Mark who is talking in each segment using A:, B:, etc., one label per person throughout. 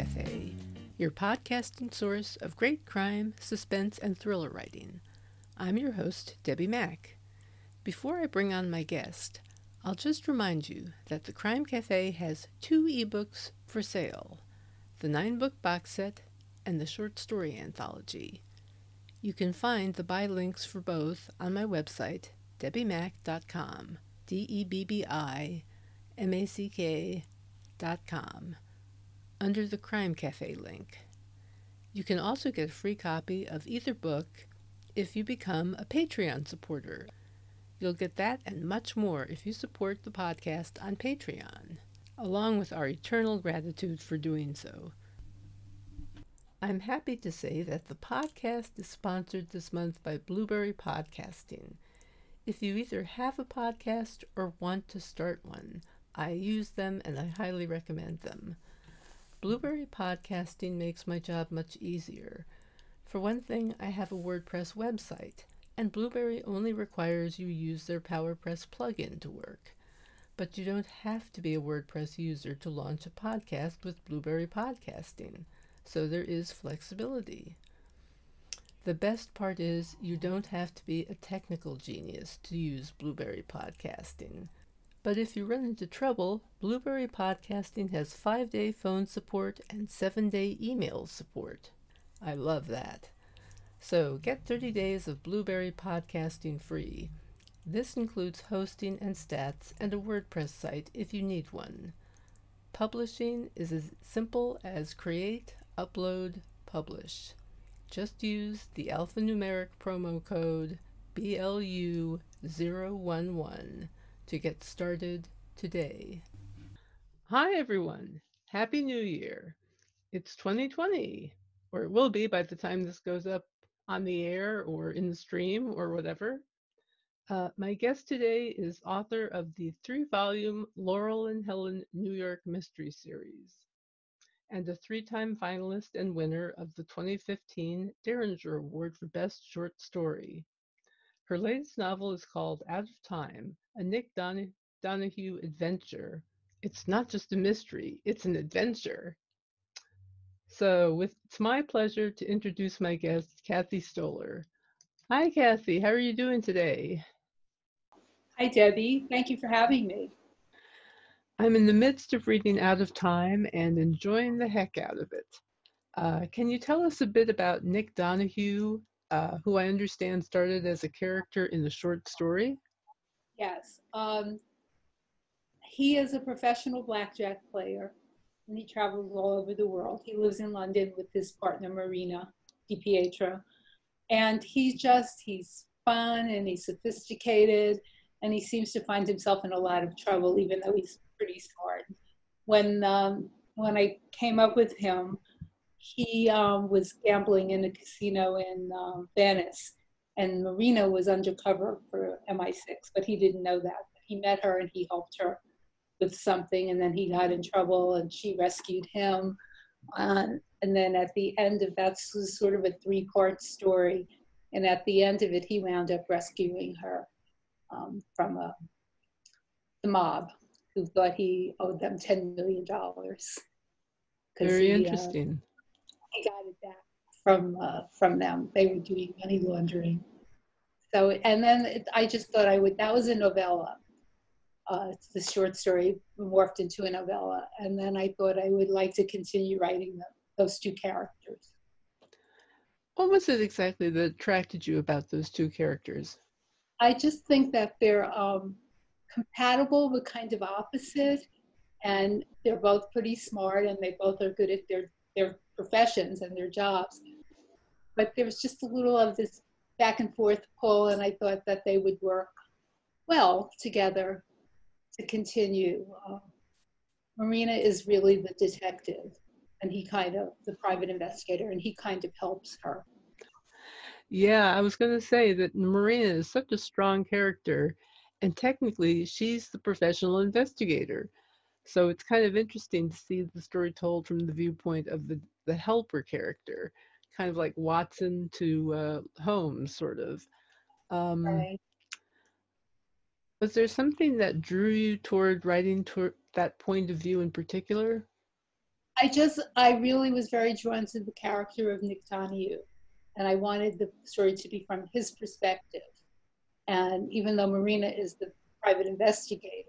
A: Cafe, your podcasting source of great crime, suspense, and thriller writing. I'm your host, Debbi Mack. Before I bring on my guest, I'll just remind you that the Crime Cafe has two ebooks for sale the nine book box set and the short story anthology. You can find the buy links for both on my website, debbimack.com. D E B B I M A C K dot com under the Crime Cafe link. You can also get a free copy of either book if you become a Patreon supporter. You'll get that and much more if you support the podcast on Patreon, along with our eternal gratitude for doing so. I'm happy to say that the podcast is sponsored this month by Blubrry Podcasting. If you either have a podcast or want to start one, I use them and I highly recommend them. Blubrry Podcasting makes my job much easier. For one thing, I have a WordPress website, and Blubrry only requires you use their PowerPress plugin to work. But you don't have to be a WordPress user to launch a podcast with Blubrry Podcasting, so there is flexibility. The best part is you don't have to be a technical genius to use Blubrry Podcasting. But if you run into trouble, Blubrry Podcasting has five day phone support and seven day email support. I love that. So get 30 days of Blubrry Podcasting free. This includes hosting and stats and a WordPress site if you need one. Publishing is as simple as create, upload, publish. Just use the alphanumeric promo code BLU011 to get started today. Hi, everyone. Happy New Year. It's 2020, or it will be by the time this goes up on the air or in the stream or whatever. Uh, my guest today is author of the three volume Laurel and Helen New York Mystery Series and a three time finalist and winner of the 2015 Derringer Award for Best Short Story. Her latest novel is called Out of Time, a Nick Don- Donahue adventure. It's not just a mystery, it's an adventure. So, with, it's my pleasure to introduce my guest, Cathi Stoler. Hi, Cathi. How are you doing today?
B: Hi, Debbi. Thank you for having me.
A: I'm in the midst of reading Out of Time and enjoying the heck out of it. Uh, can you tell us a bit about Nick Donahue, uh, who I understand started as a character in the short story.
B: Yes. Um, he is a professional blackjack player and he travels all over the world. He lives in London with his partner, Marina DiPietro. And he's just, he's fun and he's sophisticated and he seems to find himself in a lot of trouble, even though he's pretty smart. When, um, when I came up with him, he um, was gambling in a casino in um, Venice, and Marina was undercover for MI6, but he didn't know that. He met her and he helped her with something, and then he got in trouble, and she rescued him. Uh, and then at the end of that was sort of a three-part story, and at the end of it, he wound up rescuing her um, from a, the mob who thought he owed them ten million dollars.
A: Very he, uh, interesting. Uh,
B: he got it back from uh, from them. They were doing money laundering. So, and then it, I just thought I would. That was a novella. Uh, the short story morphed into a novella, and then I thought I would like to continue writing them, those two characters.
A: What was it exactly that attracted you about those two characters?
B: I just think that they're um, compatible but kind of opposite, and they're both pretty smart, and they both are good at their their professions and their jobs. But there was just a little of this back and forth pull, and I thought that they would work well together to continue. Uh, Marina is really the detective, and he kind of, the private investigator, and he kind of helps her.
A: Yeah, I was going to say that Marina is such a strong character, and technically, she's the professional investigator. So it's kind of interesting to see the story told from the viewpoint of the, the helper character, kind of like Watson to uh, Holmes, sort of. Um, right. Was there something that drew you toward writing toward that point of view in particular?
B: I just, I really was very drawn to the character of Nick Donahue. And I wanted the story to be from his perspective. And even though Marina is the private investigator,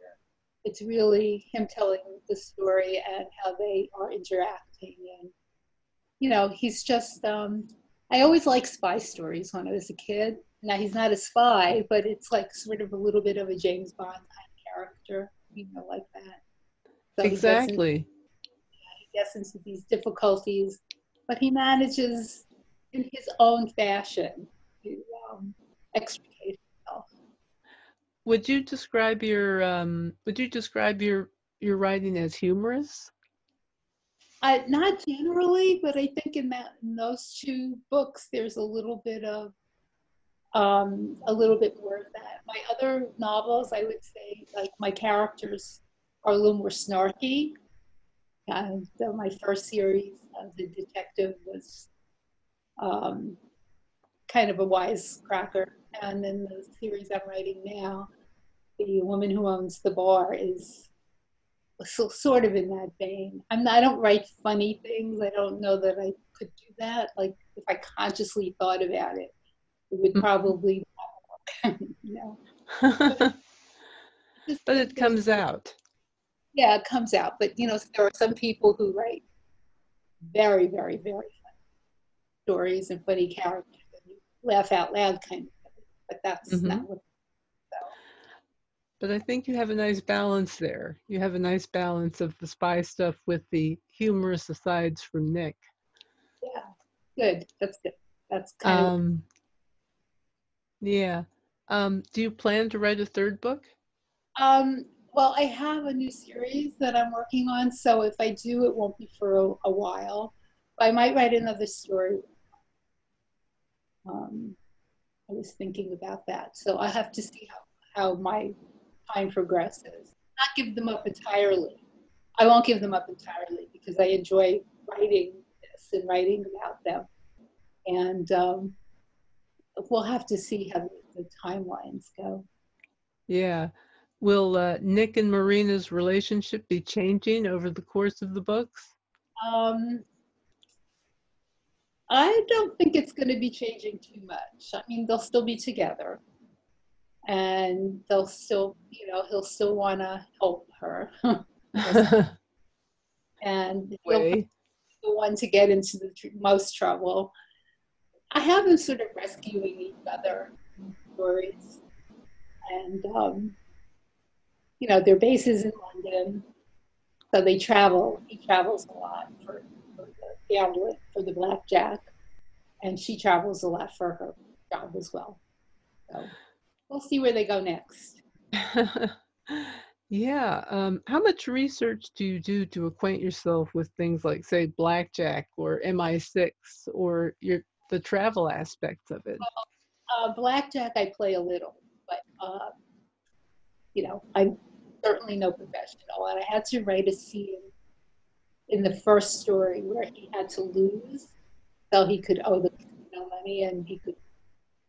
B: it's really him telling the story and how they are interacting. And, you know, he's just, um, I always liked spy stories when I was a kid. Now, he's not a spy, but it's like sort of a little bit of a James Bond kind of character, you know, like that.
A: So exactly. He gets,
B: into, he gets into these difficulties, but he manages in his own fashion to um, extricate himself.
A: Would you describe your um, Would you describe your your writing as humorous?
B: Uh, not generally, but I think in that in those two books, there's a little bit of um, a little bit more of that. My other novels, I would say, like my characters are a little more snarky. And so my first series the detective was um, kind of a wisecracker. And then the series I'm writing now, the woman who owns the bar is so, sort of in that vein. I'm not, I don't write funny things. I don't know that I could do that. Like if I consciously thought about it, it would mm-hmm. probably, you know.
A: but it comes out.
B: Yeah, it comes out. But you know, there are some people who write very, very, very funny stories and funny characters and you laugh out loud kind of thing. But that's mm-hmm. not what.
A: But I think you have a nice balance there. You have a nice balance of the spy stuff with the humorous asides from Nick.
B: Yeah, good. That's good. That's kind um, of.
A: Yeah. Um, do you plan to write a third book?
B: Um, well, I have a new series that I'm working on, so if I do, it won't be for a, a while. I might write another story. Um, I was thinking about that. So I have to see how, how my time progresses. Not give them up entirely. I won't give them up entirely because I enjoy writing this and writing about them. And um, we'll have to see how the, timelines go.
A: Yeah. Will uh, Nick and Marina's relationship be changing over the course of the books?
B: Um, I don't think it's going to be changing too much. I mean, they'll still be together, and they'll still, you know, he'll still want to help her, and he'll be the one to get into the tr- most trouble. I have them sort of rescuing each other stories, and um, you know, their base is in London, so they travel. He travels a lot for the gambling for the blackjack, and she travels a lot for her job as well. So we'll see where they go next.
A: yeah. Um, how much research do you do to acquaint yourself with things like, say, blackjack or MI6 or your the travel aspects of it?
B: Well, uh, blackjack, I play a little, but uh, you know, I'm certainly no professional, and I had to write a scene in the first story where he had to lose so he could owe the casino money and he could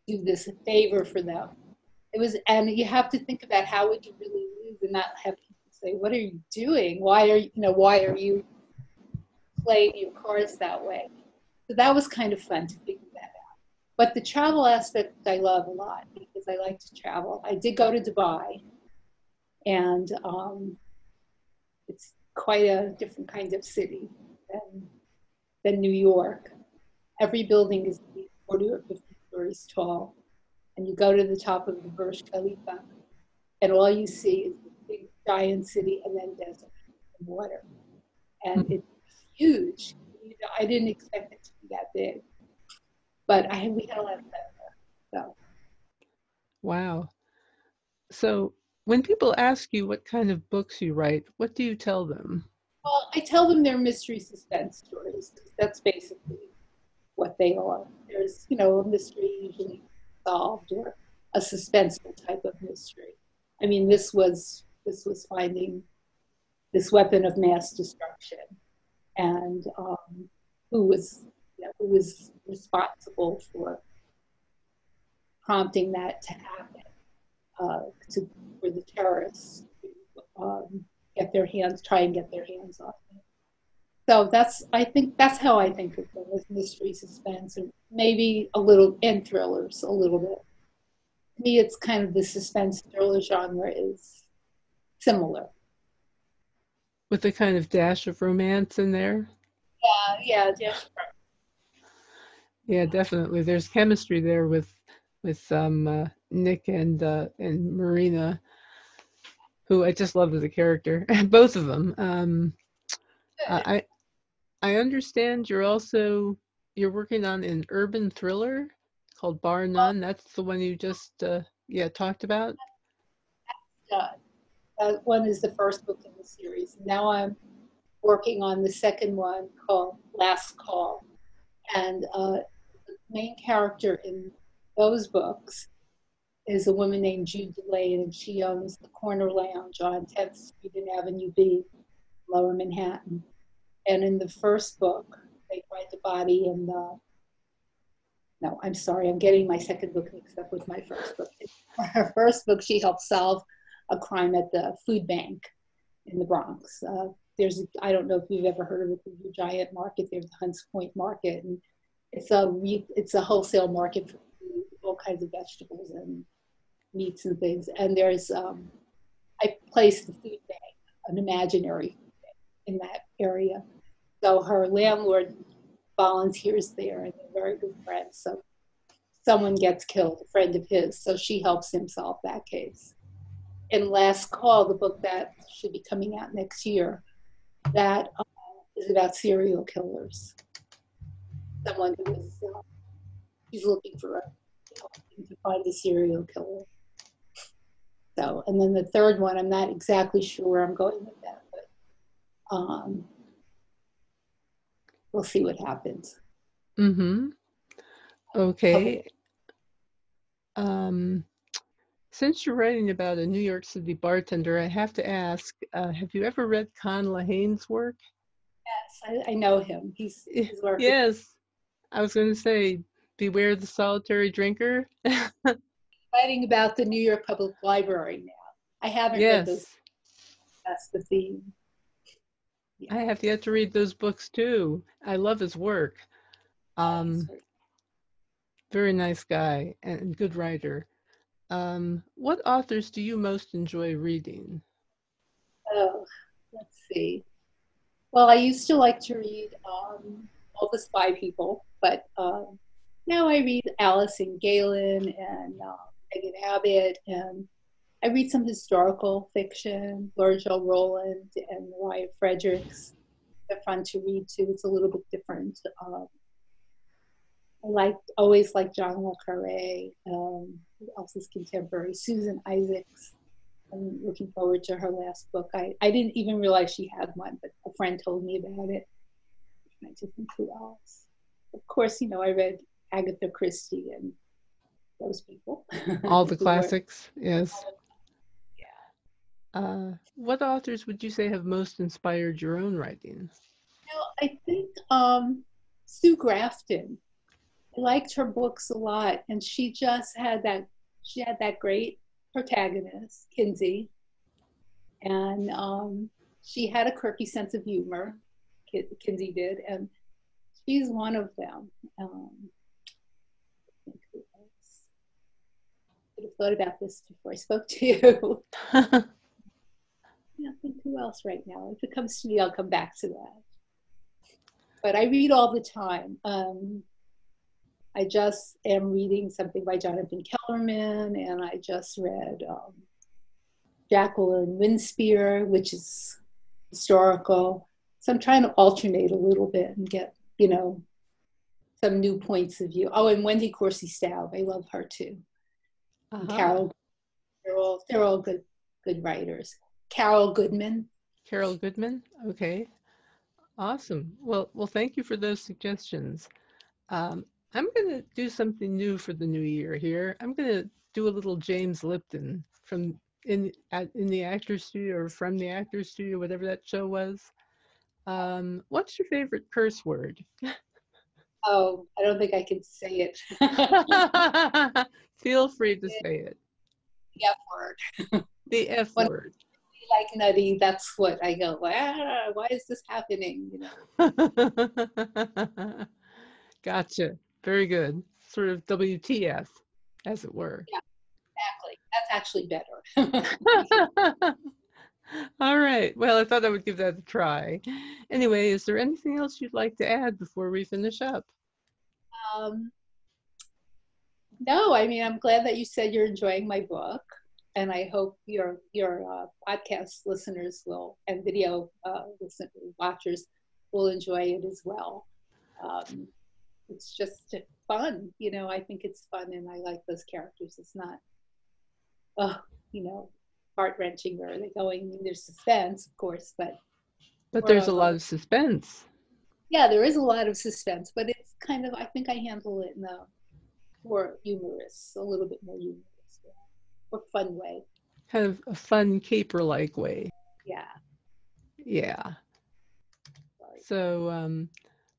B: do this favor for them. It was, and you have to think about how would you really lose and not have people say, "What are you doing? Why are you, you know, why are you playing your cards that way?" So that was kind of fun to figure that out. But the travel aspect I love a lot because I like to travel. I did go to Dubai, and um, it's quite a different kind of city than, than New York. Every building is 40 or 50 stories tall. And you go to the top of the Burj Khalifa, and all you see is the big giant city and then desert and water. And mm-hmm. it's huge. I didn't expect it to be that big. But I, we had a lot of fun there. So.
A: Wow. So when people ask you what kind of books you write, what do you tell them?
B: Well, I tell them they're mystery suspense stories. That's basically what they are. There's, you know, a mystery usually solved or a suspenseful type of mystery. I mean, this was this was finding this weapon of mass destruction, and um, who was you know, who was responsible for prompting that to happen uh, to, for the terrorists to um, get their hands, try and get their hands on it. So that's I think that's how I think of them as mystery suspense and maybe a little and thrillers a little bit. To me, it's kind of the suspense thriller genre is similar.
A: With a kind of dash of romance in there.
B: Yeah, yeah, dash.
A: Yeah, definitely. There's chemistry there with with um, uh, Nick and uh, and Marina, who I just love as a character, both of them. Um, I I understand you're also you're working on an urban thriller called Bar None. That's the one you just uh, yeah talked about.
B: Yeah, that one is the first book in the series. Now I'm working on the second one called Last Call, and uh, the main character in those books is a woman named Jude Dillane, and she owns the Corner Lounge on 10th Street and Avenue B, Lower Manhattan. And in the first book, they find the body in the. No, I'm sorry, I'm getting my second book mixed up with my first book. Her first book, she helped solve a crime at the food bank in the Bronx. Uh, there's, I don't know if you've ever heard of it, a giant market, there's the Hunts Point Market, and it's a it's a wholesale market for all kinds of vegetables and meats and things. And there's, um, I placed the food bank, an imaginary in that area. So her landlord volunteers there and they're very good friends. So someone gets killed, a friend of his. So she helps him solve that case. In Last Call, the book that should be coming out next year, that uh, is about serial killers. Someone who is, uh, she's looking for a to find a serial killer. So, and then the third one, I'm not exactly sure where I'm going with that, um, we'll see what happens.
A: Mm-hmm. Okay. okay. Um, since you're writing about a New York City bartender, I have to ask: uh, Have you ever read Con Lehane's work?
B: Yes, I, I know him. He's, he's
A: yes. I was going to say, beware the solitary drinker.
B: Writing about the New York Public Library now. I haven't yes. read those. That's the theme.
A: Yeah. I have yet to read those books too. I love his work. Um, very nice guy and good writer. Um, what authors do you most enjoy reading?
B: Oh, let's see. Well, I used to like to read um, all the spy people, but um, now I read Alison Gaylin and uh, Megan Abbott, and I read some historical fiction, Virgil Rowland and Mariah Fredericks. They're fun to read too. It's a little bit different. Um, I like always like John le Carre. Um, who else is contemporary? Susan Isaacs. I'm looking forward to her last book. I, I didn't even realize she had one, but a friend told me about it. I just think who else. Of course, you know, I read Agatha Christie and those people.
A: All the classics, yes. Yeah. Uh, what authors would you say have most inspired your own writing?
B: You know, I think um, Sue Grafton. I liked her books a lot, and she just had that. She had that great protagonist, Kinsey, and um, she had a quirky sense of humor. Kinsey did, and she's one of them. Um, have thought about this before I spoke to you. I think who else right now. If it comes to me, I'll come back to that. But I read all the time. Um, I just am reading something by Jonathan Kellerman, and I just read um, Jacqueline Winspear, which is historical. So I'm trying to alternate a little bit and get, you know, some new points of view. Oh, and Wendy Corsi Staub, I love her too uh-huh. Carol. They're all they're all good good writers. Carol Goodman.
A: Carol Goodman. Okay. Awesome. Well, well, thank you for those suggestions. Um, I'm going to do something new for the new year here. I'm going to do a little James Lipton from in at, in the Actors Studio or from the Actors Studio, whatever that show was. Um, what's your favorite curse word?
B: Oh, I don't think I can say it.
A: Feel free to say it.
B: The F word.
A: The F word.
B: Like nutty, that's what I go, ah, why is this happening? You
A: know. gotcha. Very good. Sort of WTF, as it were.
B: Yeah, exactly. That's actually better.
A: All right. Well, I thought I would give that a try. Anyway, is there anything else you'd like to add before we finish up?
B: Um, no, I mean, I'm glad that you said you're enjoying my book, and I hope your your uh, podcast listeners will and video uh, listen, watchers will enjoy it as well. Um, it's just fun, you know. I think it's fun, and I like those characters. It's not, oh, you know, heart wrenching or they going. I mean, there's suspense, of course, but
A: but there's a lot of suspense.
B: Yeah, there is a lot of suspense, but it's kind of I think I handle it in a more humorous, a little bit more humorous, or fun way.
A: Kind of a fun caper-like way.
B: Yeah.
A: Yeah. Sorry. So, um,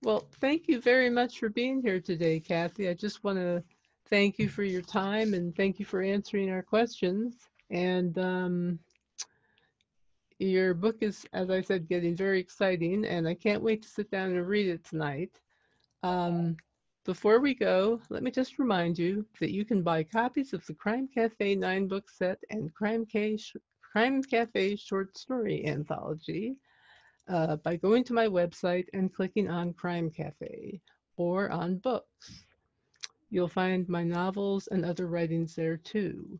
A: well, thank you very much for being here today, Cathi. I just want to thank you for your time and thank you for answering our questions. And um, your book is, as I said, getting very exciting, and I can't wait to sit down and read it tonight. Um, before we go, let me just remind you that you can buy copies of the Crime Cafe nine book set and Crime, Crime Cafe short story anthology uh, by going to my website and clicking on Crime Cafe or on books. You'll find my novels and other writings there too.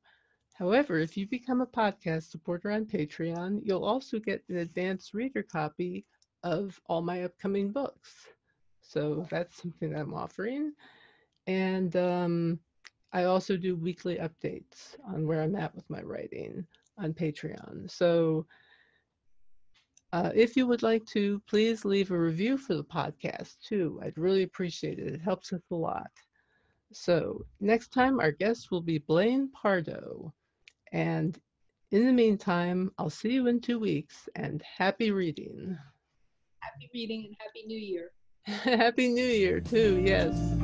A: However, if you become a podcast supporter on Patreon, you'll also get an advanced reader copy of all my upcoming books. So that's something that I'm offering. And um, I also do weekly updates on where I'm at with my writing on Patreon. So uh, if you would like to, please leave a review for the podcast too. I'd really appreciate it. It helps us a lot. So next time, our guest will be Blaine Pardoe. And in the meantime, I'll see you in two weeks and happy reading.
B: Happy reading and happy new year.
A: happy new year, too, yes.